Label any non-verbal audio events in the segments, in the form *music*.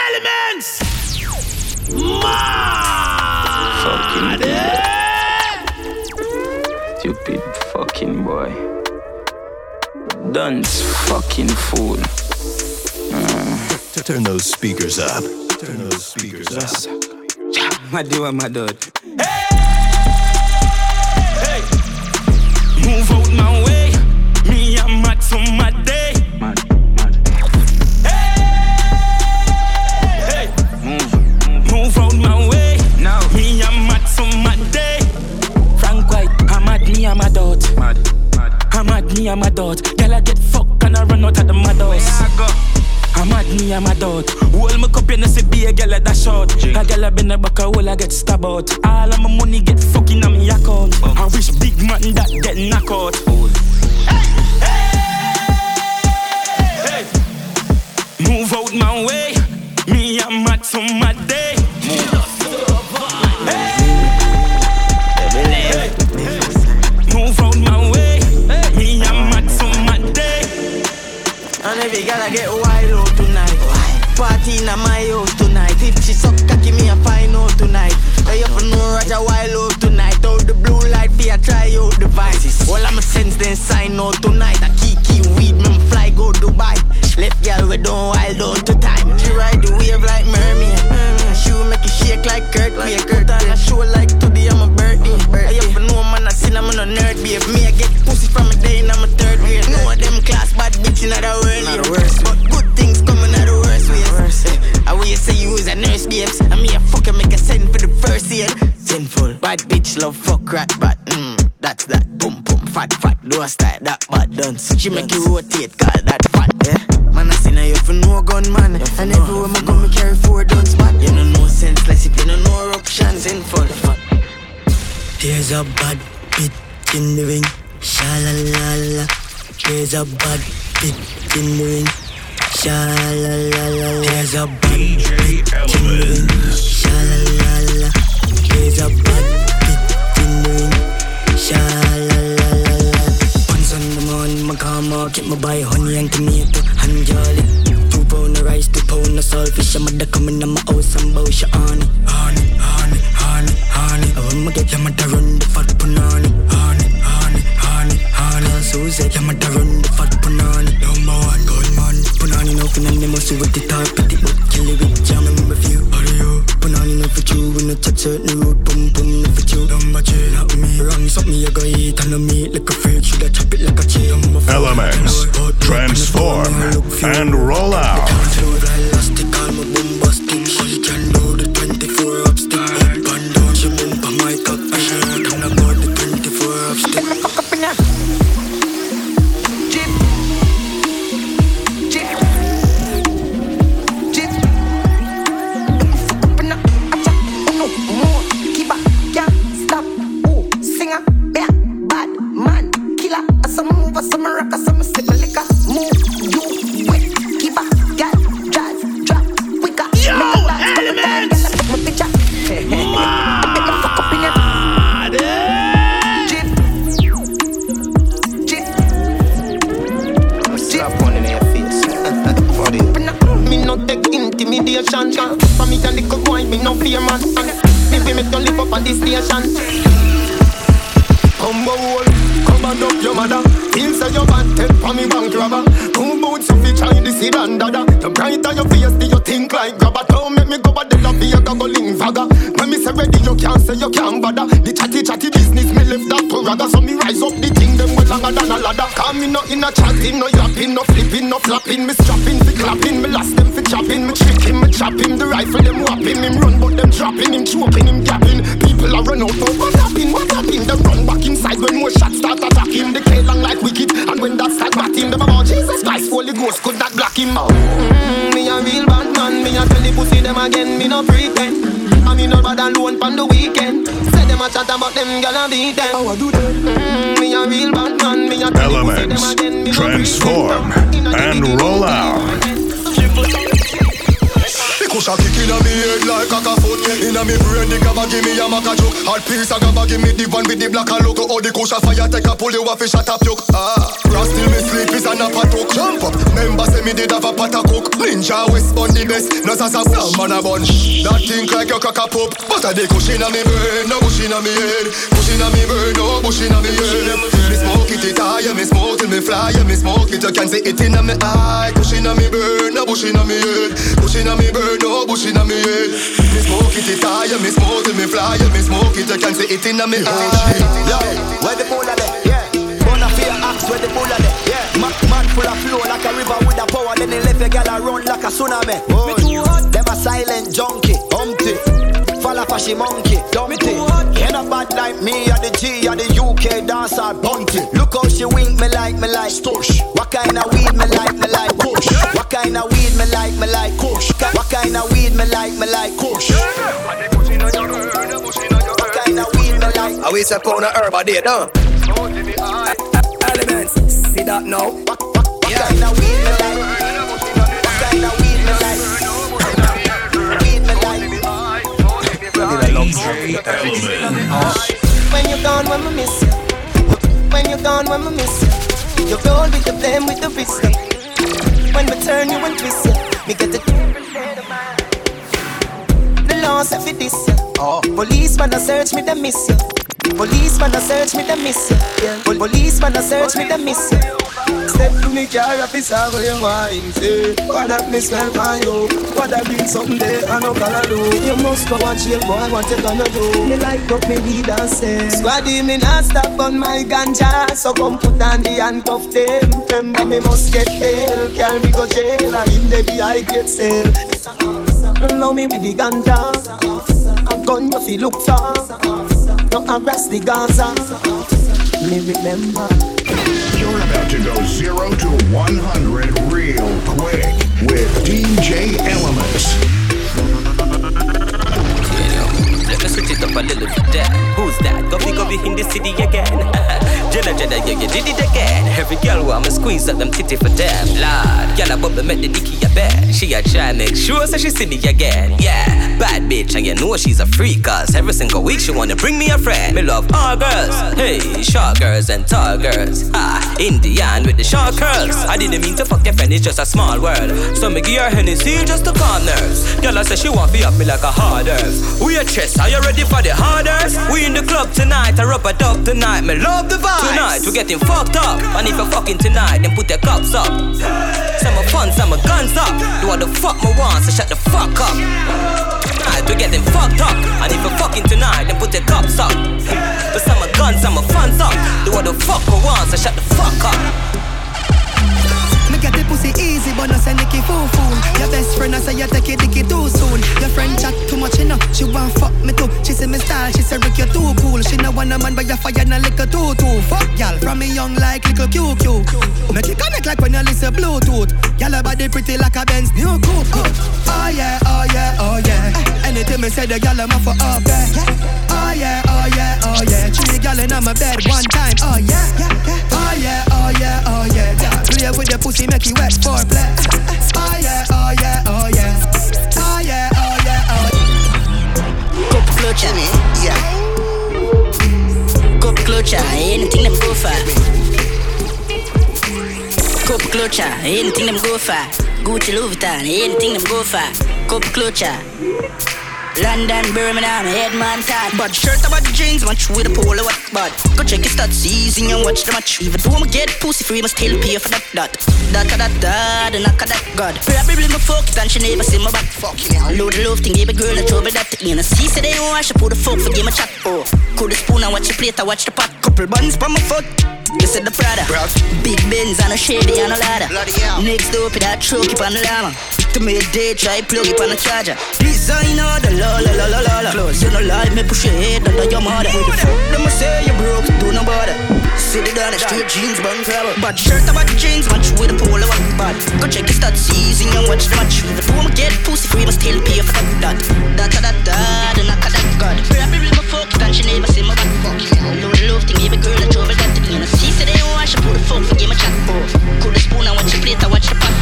elementz! Mad! Stupid fucking boy. Dunce fucking fool. Turn those speakers up. Turn those speakers up. My dear, my dad. Move out my way. Me, I'm a dot. Girl, I get fucked and I run out of the mad house. I go. I'm at me, I'm a dot. Hold my cup, you know, see be a girl at that short. A girl I been a back, a hole, I get stabbed out. All of my money get fucking on me account. I wish big man that get knocked out. Fool. Hey, move out my way. Me, I'm mad for my day. Hey, Girl get wild out tonight. Party in my house tonight. If she suck cocky, me a find out tonight. I up know Roger wild out tonight. Out the blue light, be a try out the vices. All I'm a sense then sign out tonight. I kiki weed, me fly go Dubai. Left girl we don't wild out to time. She ride the wave like mermaid. Mm, she will make it shake like Kurt Like Kurt on a show like today I'm a birthday. I up know man I seen I'm on a nerd babe. Me bitch in the world. yeah. But good things coming out the worst ways. I will you say you was a nurse babes. And me a fucking make a send for the first year. Sinful. Bad bitch love fuck rat bat. Mm, that's that. Boom boom fat fat. Do a style that bad dance. She make you rotate call that fat. Yeah. Man I seen her you for no gun man. And everywhere me go me carry four guns back. You know no senseless if you know no eruption. Sinful. There's a bad bitch in the ring. Sha la la la. There's a bad the ring. Sha la la la. There's a bad the ring. Sha la la la. There's a bad the ring. Sha la la la la. On the morning, my car market, my buy honey and tomato and jolly. Two pound of rice, two pound of saltfish. I'm a coming in my house and bow she on it. Honey, honey, honey, honey. I want me get your mother run the fat punani. Honey, Susie, your mother run the fat punani. Number one, gold man. Punani no fin and must with the top pretty but kill it with jam and review. Audio. Punani no for you when you touch certain road. Boom boom no for you. Two, not me. Wrong something you go eat and no meat like a freak. Should I chop it like a chick? Elementz. Transform and roll out. This is dada. The brighter your face, do you think like grabber. Don't make me go a the love you go go fagger When me say ready, you can't say you can't bother. The chatty chatty business, me left that to rather So me rise up the thing, them well longer than a ladder. Come me no in a chatting, no yapping, no flipping, no flapping. Me strapping, fi clapping, me last them fi chopping Me tricking, me chopping, the rifle them whopping. Him run but them dropping, him choking, him gapping People a run out, but what happened, what happened? Them run back inside when more shots start attacking. The K long like wicked, and when that start batting Them about Jesus Christ, Holy Ghost could not block him mm, Me a real bad man, me a tell the pussy them again, me no pretend. And me no bad alone pon the weekend. Say them a chat about them, girl a beat them. How I do that? Mm, me a real bad man, me a tell the pussy them again, me no Transform and roll out. Kush a kick inna me head like a foot. Inna me brain the gabba give me a maca joke. Hot piece of gabba give me the one with the black a look. Oh the kush a fire take a pull you a shot up yoke. Ah, brass till me sleep is a nap a talk. Jump up, member say me did have a pot a cook. Ninja West bun the best, no as a some a bun. That think like your cock a pop, but a the kush inna me brain, no bush inna me head. Kush inna me brain, no bush inna me head. Me smoke it, it high, me smoke till me fly, me smoke it, you can see it inna me eye. Kush inna me brain, no bush inna me head. Kush inna me brain, no bush inna me head. Me smoke it, it high, me smoke till me fly, me smoke it, you can see it inna me eye. Yo, where the pool there? Yeah. Bona fear axe where the pool there? Yeah. Man, man full of flow like a river with a power. Then he left a gal a run like a tsunami. Me too hot. Them a silent junkie, humpty. Fall off a she monkey, dumpty. Ain't a bad like me, or the G, or the UK dancer, bunty. Look how she wink me like, me like, stush. What kind of weed me like, me like, kush. What kind of weed me like, me like, kush. What kind of weed me like, me like, kush. What kind of weed me like? I wish I pound a herb a day, done. Elementz, see that now? What kind of weed miss you. Policeman a search me, they miss you. Yeah. Pol- Policeman a search me, they miss you. Step to me car, officer, go you wine Say, what that me smell for you What that bring someday, I know gonna do. You must go and chill, boy, what you gonna do? Me like up me weed and say Squaddy, me not stop on my ganja. So come put on the handcuff them. Remember me must get bail. Carry me go jail, and in the be I get sale Allow me with the ganja. A gun you feel look for No harass the Gaza Me remember You're about to go zero to 100 real quick with DJ Elementz. It up a little bit there. Who's that? Guffy Guffy in the city again. *laughs* Jenna Jenna, yeah, you did it again. Every girl want me squeeze up them titty for them. Lord, girl, I bubble make the dicky a bed. She a try make sure so she see me again. Yeah, bad bitch, and you know she's a freak. Cause every single week she wanna bring me a friend. Me love all girls. Hey, short girls and tall girls. Ah, Indian with the short curls. I didn't mean to fuck your friend, it's just a small world. So me give her Hennessy just to calm nerves. Girl, I say she want to up me like a hard earth. We a chest, are you ready for the hardest? We in the club tonight, I rub a dub tonight. Me love the vibe. Tonight we getting fucked up, and if you fucking tonight, then put your cups up. Some are fun, some are guns up. Do what the fuck me want, so shut the fuck up. Tonight we getting fucked up, and if you fucking tonight, then put your cups up. But some are guns, some are funds up. Do what the fuck me want, so shut the fuck up. But no say Nicky foo fool. Your best friend, I say you take it dicky too soon. Your friend chat too much, you know. She want fuck me too. She say me style, she say Rick you too cool. She no want a man, but you fire na liquor too too. Fuck y'all from me young like little QQ. Make it connect like when you listen Bluetooth. Y'all body pretty like a Benz new coupe. Oh yeah, oh yeah, oh yeah. Anything me say, the gyal am for up there. Oh yeah, oh yeah, oh yeah. Three gyal in my bed one time. Oh yeah, oh yeah, oh yeah, oh yeah. Yeah, play with the pussy, make it wet for play. Oh yeah, oh yeah, oh yeah. Oh yeah, oh yeah, oh yeah. Cup clutcher, yeah. Cup clutcher, anything them go for. Cup clutcher, anything them go for. Gucci Louis Vuitton, anything them go for. Cup clutcher. London, Birmingham, headman tag. But shirt about the jeans, match with a polo what but Go check your stats, easy and watch the match. Even though I'ma get pussy free, must still pay for that. That that that, the knock of that god. Probably my fuck and she never see my back. Fucking hell. Load the love thing, give a girl a trouble that. In a see, say they she put the fuck for game a chat. Oh, cool the spoon and watch the plate, I watch the pot. Couple buns from my foot. You said the Prada. Big Benz and a shady and a ladder. Next door, that truck up on the llama. To me day, try plug it on the charger. Designer, the la la la la la la. Close, you no lie, me push your head under your mother. Who the fuck them say you broke, do no bother. Sit it down, straight jeans, bun crabber. Bad shirt about jeans, match with a polo up bad. Go check your stats, easy and watch the match. Even though I'ma get pussy free, must still pay for that. That, that, that, that, the knock of that god. Probably my fuck and she never see my back. Fuck the love thing, a girl that. Want, she put for game a chat. Cool the spoon watch plate, I watch pot.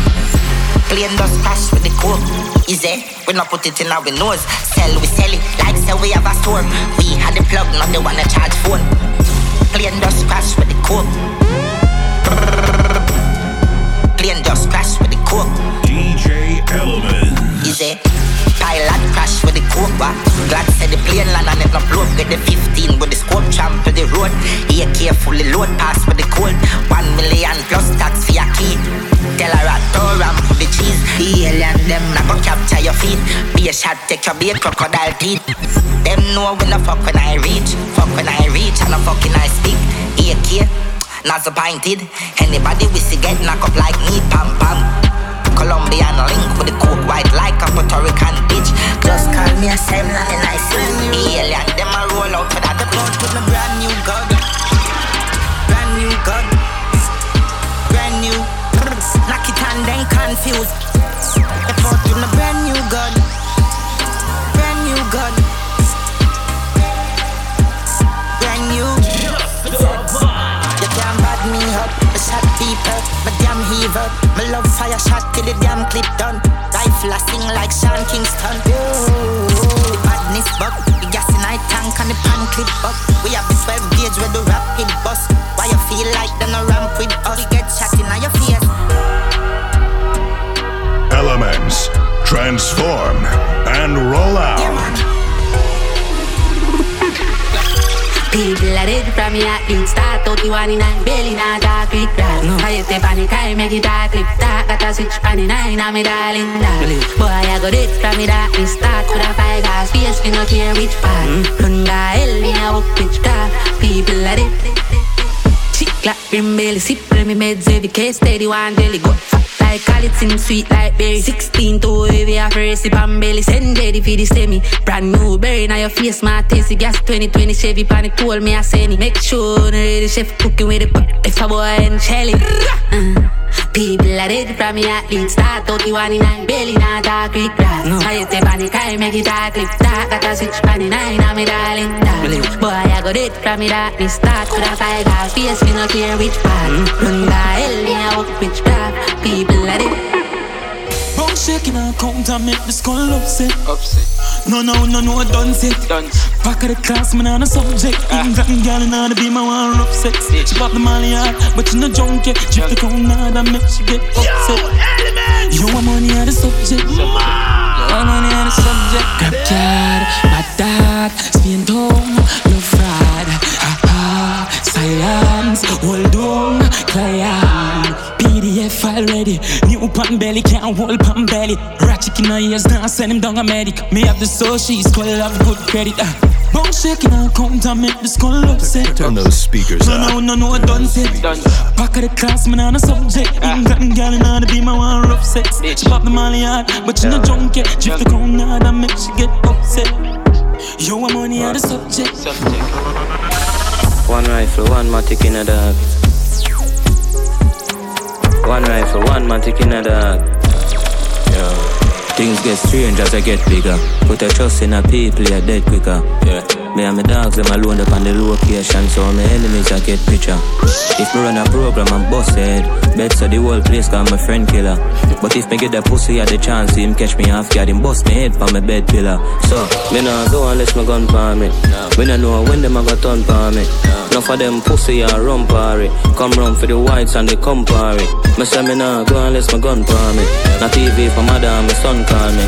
Plain dust pass with the coke. Easy, we not put it in our nose. Sell, we sell it like say we have a store. We had the plug, not the one that charge phone. Plane just crash with the coke. Be a shot take your bait crocodile teeth. Them know when the fuck when I reach. Fuck when I reach and the fucking I speak. AK. Not pointed. Anybody we see get knock up like me, pam pam. Colombian link with the coke white like a Puerto Rican bitch. Just call me a Sam and I see alien. Them a roll out for that. The cloud with my brand new gun. Brand new gun. Brand new. Knock it and then confused. The cloud with my brand new gun. New gun. Brand new. You can't bad me up. I shot people. My damn heaver. My love fire shot till the damn clip done. Rifle I sing like Sean Kingston. The badness buck. The gas in night tank and the pan clip up. We have the 12 gauge with the rapid bus. Why you feel like them no ramp with us? We get shot in your face. Elementz. Transform and roll out. People are dead from me at the start Out the one in nine belly not dark with grass no. I hit the panic I make it dark clip dark Got a switch on the nine I'm me darling dark Boy I go dead from me dark start Could have five hours face me no care which part. Mm. Run hell me a walk which car People are dead Chick like green belly Sip me meds every case steady one daily go like call it seem sweet like berry 16 to heavy a first sip and belly Send ready for the semi. Brand new berry now your face my tasty Gas. 2020 Chevy pan it told me I send it Make sure the chef cooking with the If a boy and Shelly uh. People are dead from me at least Start out the one in nine. Belly not dark with grass. No. I hit the panic I make it dark clip dark. Got a switch pan the nine I'm me darling. Dark Boy I go dead from me darkness start Could have five hours face me no care which part mm. Run the hell me I walk which craft People are dead Bone oh, shaking and count and make the skull upset. Upset. No, no, no, no, I done. Done. Back of the class, man, on a subject. Ah. England girl, and all the be my one rough sex. She pop the molly hard, but she no junk yet. Drip the crown hard and make she get upset. You want money on the subject. You want money on the subject. Grab card, bad dad, spin tongue, love fraud. Silence, hold on, client. PDF file ready. New pan belly, can't hold pan belly. Ratchet in her ears, now send him down a medic. Me have the soul, she's cool, have good credit. Uh. Bone shaking and count and make the skull upset. Turn those speakers No, up. no, no, no, done set. Back of the class, man, on a subject. England girl, and all the be my one rough sex. She pop the molly hard, but she no junk yet. Drift the crown hard and make she get upset. Want money on the subject. subject. One rifle, one matic in a dog. One rifle, one matic in a dog. Yeah. Things get strange as I get bigger. Put a trust in a people, you're dead quicker. Yeah. Me and my dogs, them alone up on the location, so my enemies I get picture. If me run a program and bust head, bet so the whole place call my friend killer. But if me get the pussy at the chance, see him catch me off guard, him bust me head for my bed pillar. So, me nah go unless my gun palm me. Me nah know when them I got turn palm me. Enough of them pussy a run party. Come round for the whites and they come party. Me say me nah go unless my gun palm me. Not TV for mother and my son call me.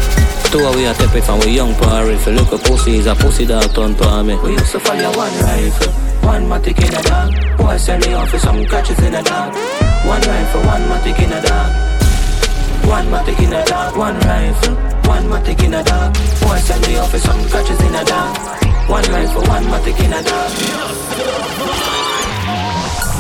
Two we a tep it and we young party. If you look a pussy, is a pussy that turn palm me. We used to follow one rifle, one matic in a dog. Boy send me off for some catches in a dog. One rifle, one matic in a dog. One matic in a dog, one rifle, one matic in a dog. Boy send me off for some catches in a dog. One rifle, one matic in a dog.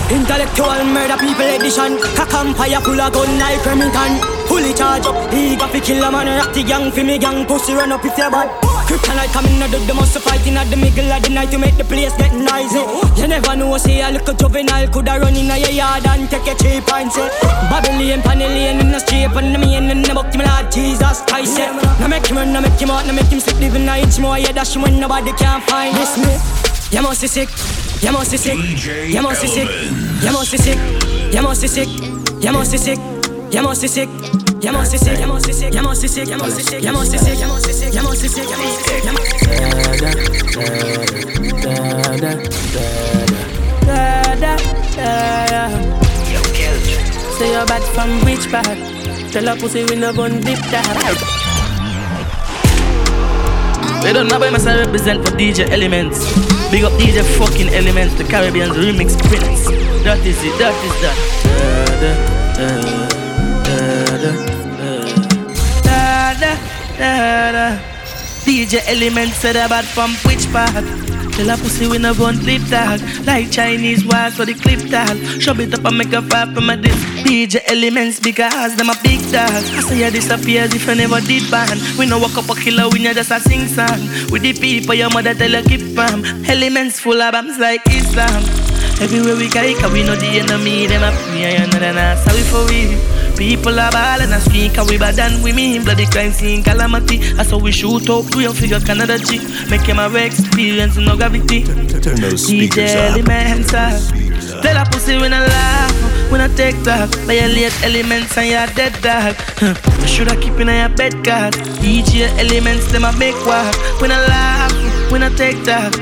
Intellectual murder people edition Cock empire full of gun like Remington Fully charge up, he got fi kill a man the gang fi me gang, pussy run up if you bad Kryptonite coming out of the muscle fighting at the middle of the night to make the place get noisy You never know, say a little juvenile Coulda run in your yard and take a cheap and say Babylon, Panellian in the street And the main in the buck, me Lord Jesus Christ yeah. Now make him run, now make him out, now make him sleep Living a inch more, yeah, him when nobody can find This me, you must be sick you must be sick. You must be sick. You must be sick. You must be sick. You must be sick. You must be sick. Da da da da. Say you're bad from which part? Tell a pussy we no gun dip that. They don't know about myself represent for DJ Elementz. Big up DJ fucking Elementz, the Caribbean's remix prince. That is it, that is that. Da, da, Da, da, da. DJ Elementz said about from which part? Tell a pussy we no gun clip tag Like Chinese wires for the clip tag Shove it up and make a fire from a disc. DJ elementz because them a big dog. I say you disappear if you never did ban. We no walk up a killer we no just a sing song. With the people your mother tell you keep them Elementz full of bombs like Islam. Everywhere we go, cause we know the enemy Them a pray and not sorry for we People are ball and scream Cause we bad than we mean Bloody crime scene calamity. That's how we shoot up We don't figure Canada G. Make him have experience no gravity. Turn those speakers DJ elementz up Tell a pussy when I laugh When I take talk Violate elementz and you're dead dog. Huh. Shoulda keep in your bed cause DJ elementz them a make walk When I laugh When I take talk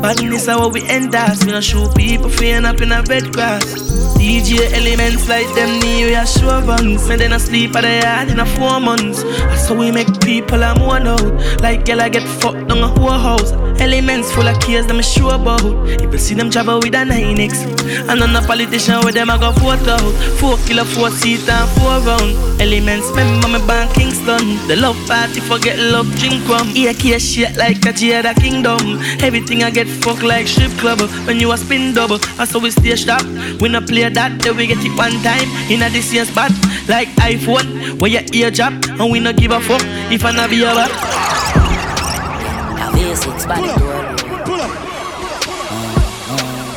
Badness how we end us. We don't shoot people feeling up in a red grass DJ elementz like them new are sure buns. And then I sleep at the yard in a four months. That's how we make people I'm one out. Like girl I get fucked on a whole house. Elementz full of keys them sure about. You see them travel with a 9X And on a politician with them I go vote out. Four killer, four seat and four round. Elementz remember me born Kingston. The love party forget love drink rum. Ear case shit like a Jada Kingdom. Everything I get fucked like strip club. When you a spin double I saw we stay sharp We not play that then we get it one time. In a this year's spot Like iPhone Where your ear drop. And we not give a fuck If I not be a back V6 pan it all. Pull up.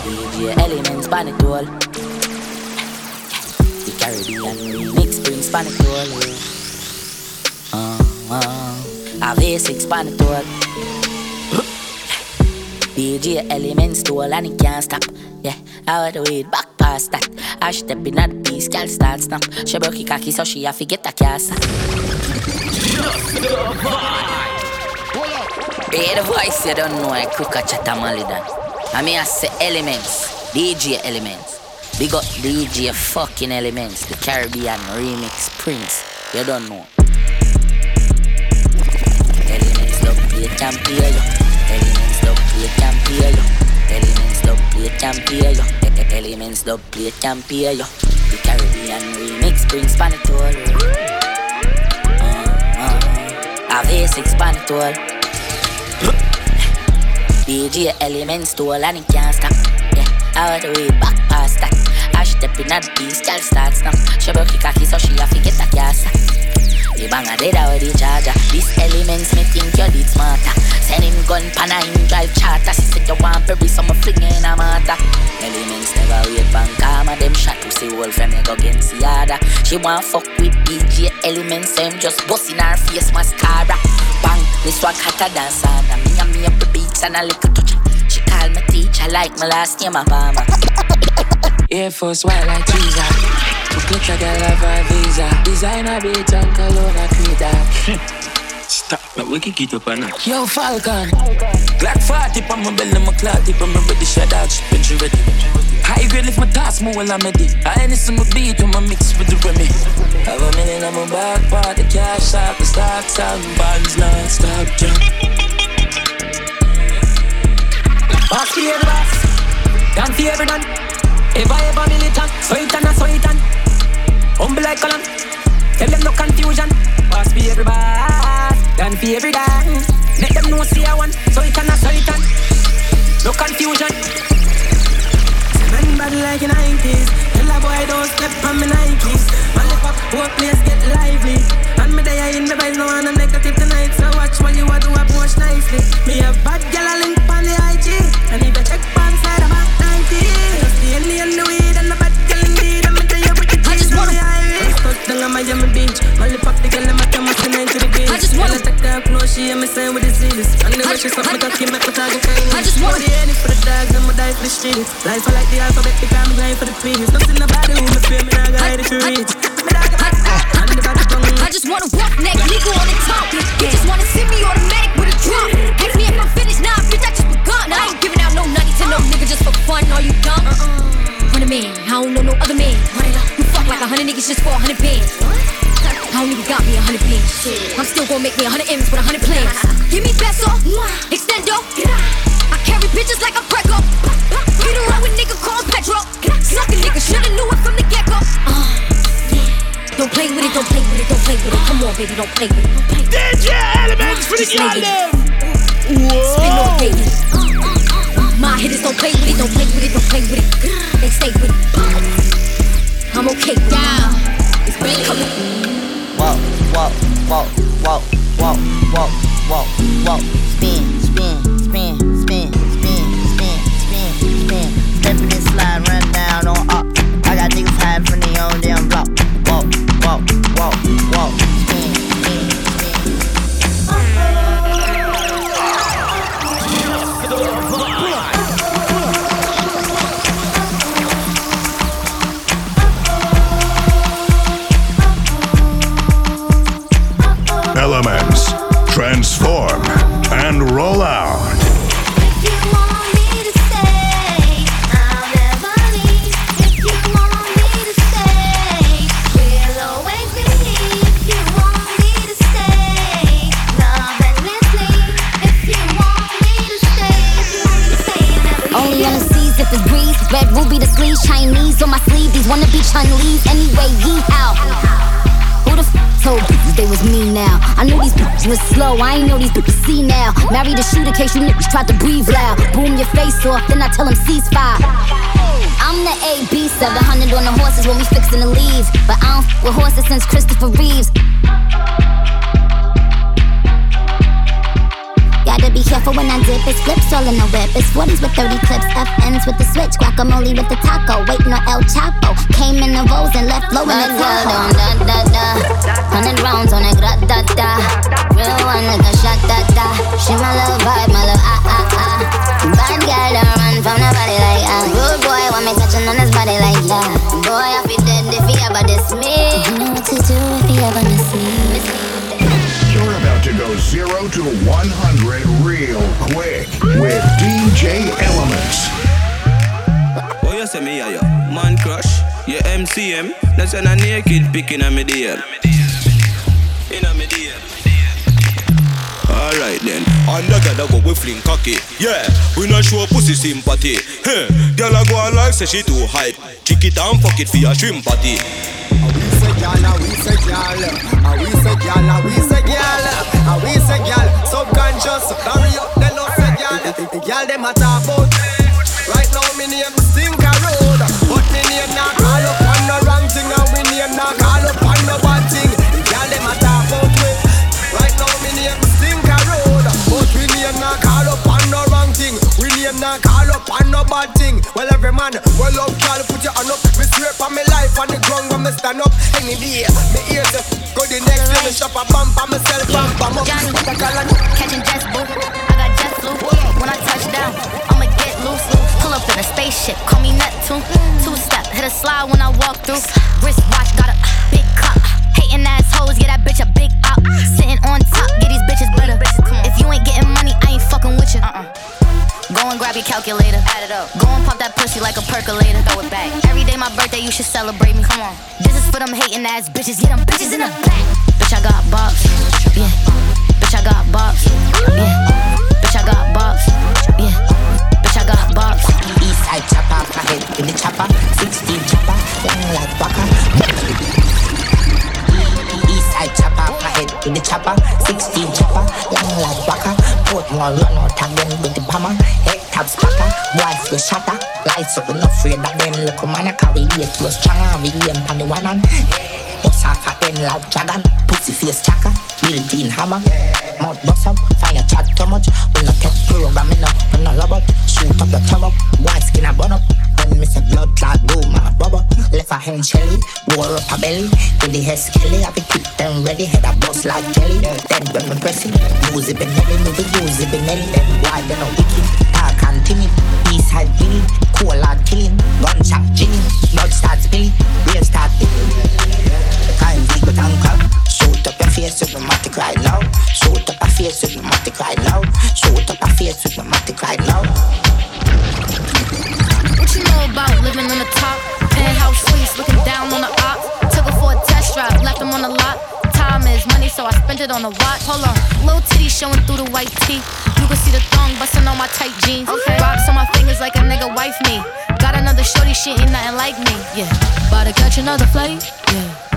DJ Elementz pan it all. The Caribbean remix brings pan it all. Uh, uh, a V6 pan it all. DJ Elementz tool and it can't stop. Yeah, I the way back past that. I step in at the piece, girl start snap. She broke her cocky so she have to get a cast. Hear the voice you don't know, I cook a chat a malidan. I mean, I say elementz, DJ elementz. Big up DJ fucking elementz, the Caribbean remix prince. You don't know. Elementz don't play champion. Elementz don't play champion. Elementz don't play champion, Elementz don't play champion. The Caribbean remix brings Panatol. A V6 Panatol. DJ elementz tool and it can't stop. All the way back past that. I step in at the beast, girl start snap. She broke her cocky so she have to get a gas. The bang a dead with the charger. These elementz me think you did smarter. Send him gun pan a him drive charter. She said you want berry so me fling in a matter. Elementz never wait bank karma. Them shot to see wolf and me go against the other. She want fuck with DJ elementz. Them just bust in her face mascara. Bang, this one hotter than sauna. Me and me up the beats and a little touch. She call me teacher like my last name a farmer. Air Force white like teaser. Look like a love a visa. Designer beat and cologne a creator. Stop, but we can keep up on that. Yo, Falcon. Glock 40 on my belly, my clout tip on my ready, shut out, she been she ready. High grade lift my task, more while I'm a dick. I ain't some beat when my mix with the Remy. Have a million on my back part, the cash out, the stocks out, the bonds non-stop jump. Boss for every boss, done for every done. Ever ever militant, it and a it and. Humble like column, tell them no confusion. Boss for every boss, done for every done. Let them know see I want, it and a it and. No confusion. Man bad like in 90s. Tell a boy don't step on me Nikes. Man lift up, whole place get lively. And me there in the vibes, no one a negative tonight. So watch what you a do, I push nicely. Me a bad gal a link Stuck down on Miami Beach. Man lift up the gal and my come up and to the beach. I just wanna take her close, she and me saying with the zealous. And the way she suck me cocky, make me talk. I just wanna the Henny for the dogs and my die for the streets. Life I like the alphabet, because I'm blind for the previous. Nothing about it, who me feel me, I got it to reach. Me dog, and I just wanna walk neck, legal on the top. You just wanna see me automatic with a drop. Ask me if I'm finished, nah, bitch, I just begun. I ain't giving out no money to no nigga just for fun. Are you dumb? Uh-uh. Hundred man, I don't know no other man. You uh, fuck like a hundred niggas just for a hundred bands. I don't even got me a hundred bands. I'm still gonna make me a hundred M's with a hundred plans. Give me peso, uh, extendo. I carry bitches like a Greco. Get around with nigga called Petro. Suck a nigga, shoulda knew it from the get go. Uh. Don't play with it, don't play with it, don't play with it. Come on, baby, don't play with it. DJ Elementz for the girl Spin on baby. My hitters don't play with it, don't play with it, don't play with it. They stay with it. I'm okay it. It's been coming. Walk, walk, walk, walk, walk, walk, walk, walk. Spin, spin, spin, spin, spin, spin, spin, spin. Step in this slide, run down on up. I got niggas hiding from the own damn block 40s with 30 clips. FNs with the switch. Guacamole with the taco. Waiting on El Chapo. Came in the rolls and left low in the Tahoe. Da da da. Hundred rounds on it. Da da da. Real one like a shot da da. She my little vibe, my little ah ah ah. Bad girl don't run from nobody like ah. Good boy want me touching on his body like yeah. 0 to 100 real quick with DJ Elementz. Oh, you say me, yeah, Man crush, your MCM. That's when I naked picking on me DM. In a me DM. Alright then. Undergather go we fling cocky. Yeah, we not show pussy sympathy. Huh, girl I go like say she too hype. Kick it and fuck it for your shrimp party. We say gyal, we say gyal, we say gyal, we say gyal. And we say gal, subconscious, hurry up, they no say. The gal them a talk about. Right now me name Stinker Road, but me name not call up on no wrong thing, and we name not call up on no bad thing. Gal them a talk about me. Right now me name Stinker Road, but we name not call up on no wrong thing. We name not call up on no bad thing. Well every man, well up, gal, put your hand up. Me swear for me life on the ground when me stand up. Any day, me ears Go the next level, shop a bump on myself, bump, bump up. Catching jets, boo. I got jet flu. When I touch down, I'ma get loose. Pull up in a spaceship, call me Neptune. Two step, hit a slide when I walk through. Wrist watch, got a big cup. Hating assholes, get that bitch a big out. Sitting on top, get these bitches better. If you ain't getting money, I ain't fucking with you. Uh-uh. Go and grab your calculator. Add it up. Go and pop that pussy like a percolator. Throw it back. Every day my birthday, you should celebrate me. Come on. This is for them hating ass bitches. Get them bitches in the back. Bitch, I got bops. Yeah. Bitch, I got bops. Yeah. Bitch, I got bops. Yeah. Bitch, I got bops. Eastside chopper, head in the chopper. 16 chopper, long like Waka. Eastside chopper, head in the chopper. 16 chopper, long like Waka. Portmore, run out again with the bomber. Head top spatter, boys go shatter. Lights up, not afraid of them. Look, man, I carry weight, was stronger. We aim on the one hand. Bust off a end like dragon. Pussy face chaka, real teen hammer. Mouth bust up, fire chat too much. We not take programming up, we not love up. Shoot up the top up, white skin a burn up. When me say blood clot boom, rubber. Left a hand shelly, wore up a belly. With the head skelly, I be keep them ready. Head a bust like jelly. Then when me press it, use it, Benelli, move it, use it, Benelli. Then why they no wicked, dark and timid. East side Billy, cool hard killing. Gunshot Ginny, blood start spilling, real start spilling. Time equal and crowd. Shoot up your face with my matic right now. Shoot up your face with my matic right now. Shoot up your face with my matic right now. What you know about living on the top? Penthouse suites, looking down on the op. Took her for a test drive, left them on the lot. Time is money, so I spent it on a watch. Hold on, little titty showing through the white tee. You can see the thong busting on my tight jeans. Okay. Rocks on my fingers like a nigga wife me. Got another shorty, she ain't nothing like me. Yeah, about to catch another flight. Yeah,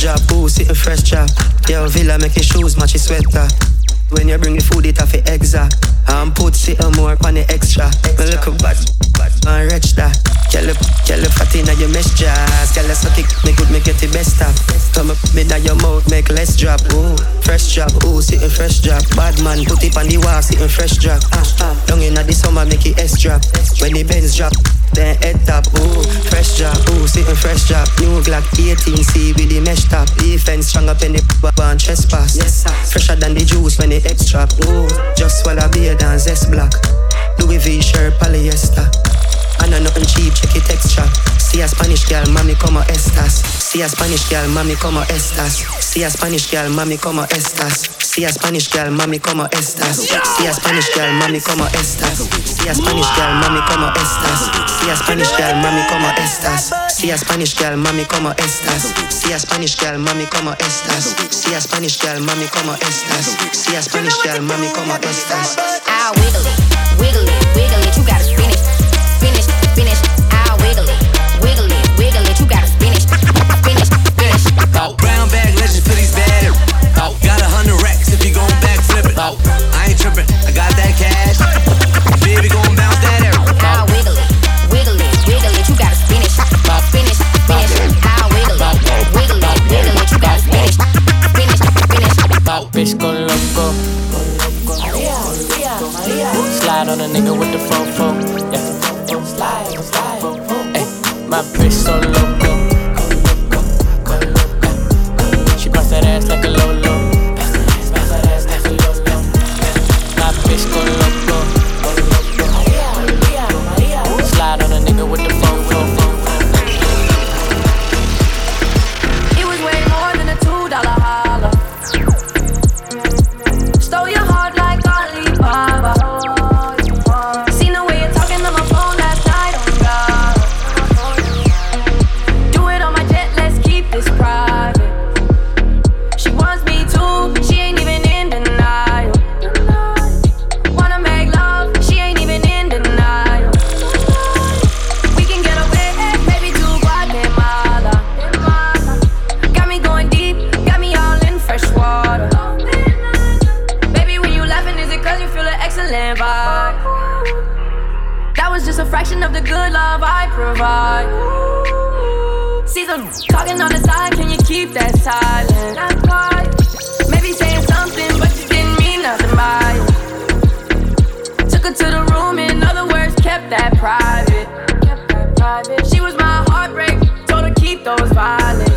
Prince. Fresh job, ooh, sitting fresh job. Yo, Villa make your shoes match your sweater. When you bring the food, it off it exact. And put sitting more on the extra. Me look a bad, bad and rich that. Girl, you- girl, you fat inna your mesh jazz. You suck it, me good, me get the best of. Come up, me your mouth, make less drop. Ooh, fresh job, ooh, sitting fresh job. Bad man, put it on the wall, sitting fresh drop. Ah, ah. Down inna the summer, make it S drop. When the Benz drop, then head top. Ooh, fresh job, ooh, sitting fresh job. New Glock 18C with the mesh top. Defense strong up in the one trespass. Yes, sir. Fresher than the juice when it extra. Ooh, just swallow beer and zest black. Louis V shirt polyester. I know nothing cheap, check it extra. See a Spanish girl, mami como estas. See a Spanish girl, mami como estas. See a Spanish girl, mami como estas. See a Spanish girl, mami como estas. See a Spanish girl, mami como estas. See a Spanish girl, mami como estas. See a Spanish girl, mami como estas. See a Spanish girl, mami como estas. See a Spanish girl, mami como estas. See a Spanish girl, mami como estas. See a Spanish girl, mami como estas. I'll wiggle Nigga with the fofo. Those violets.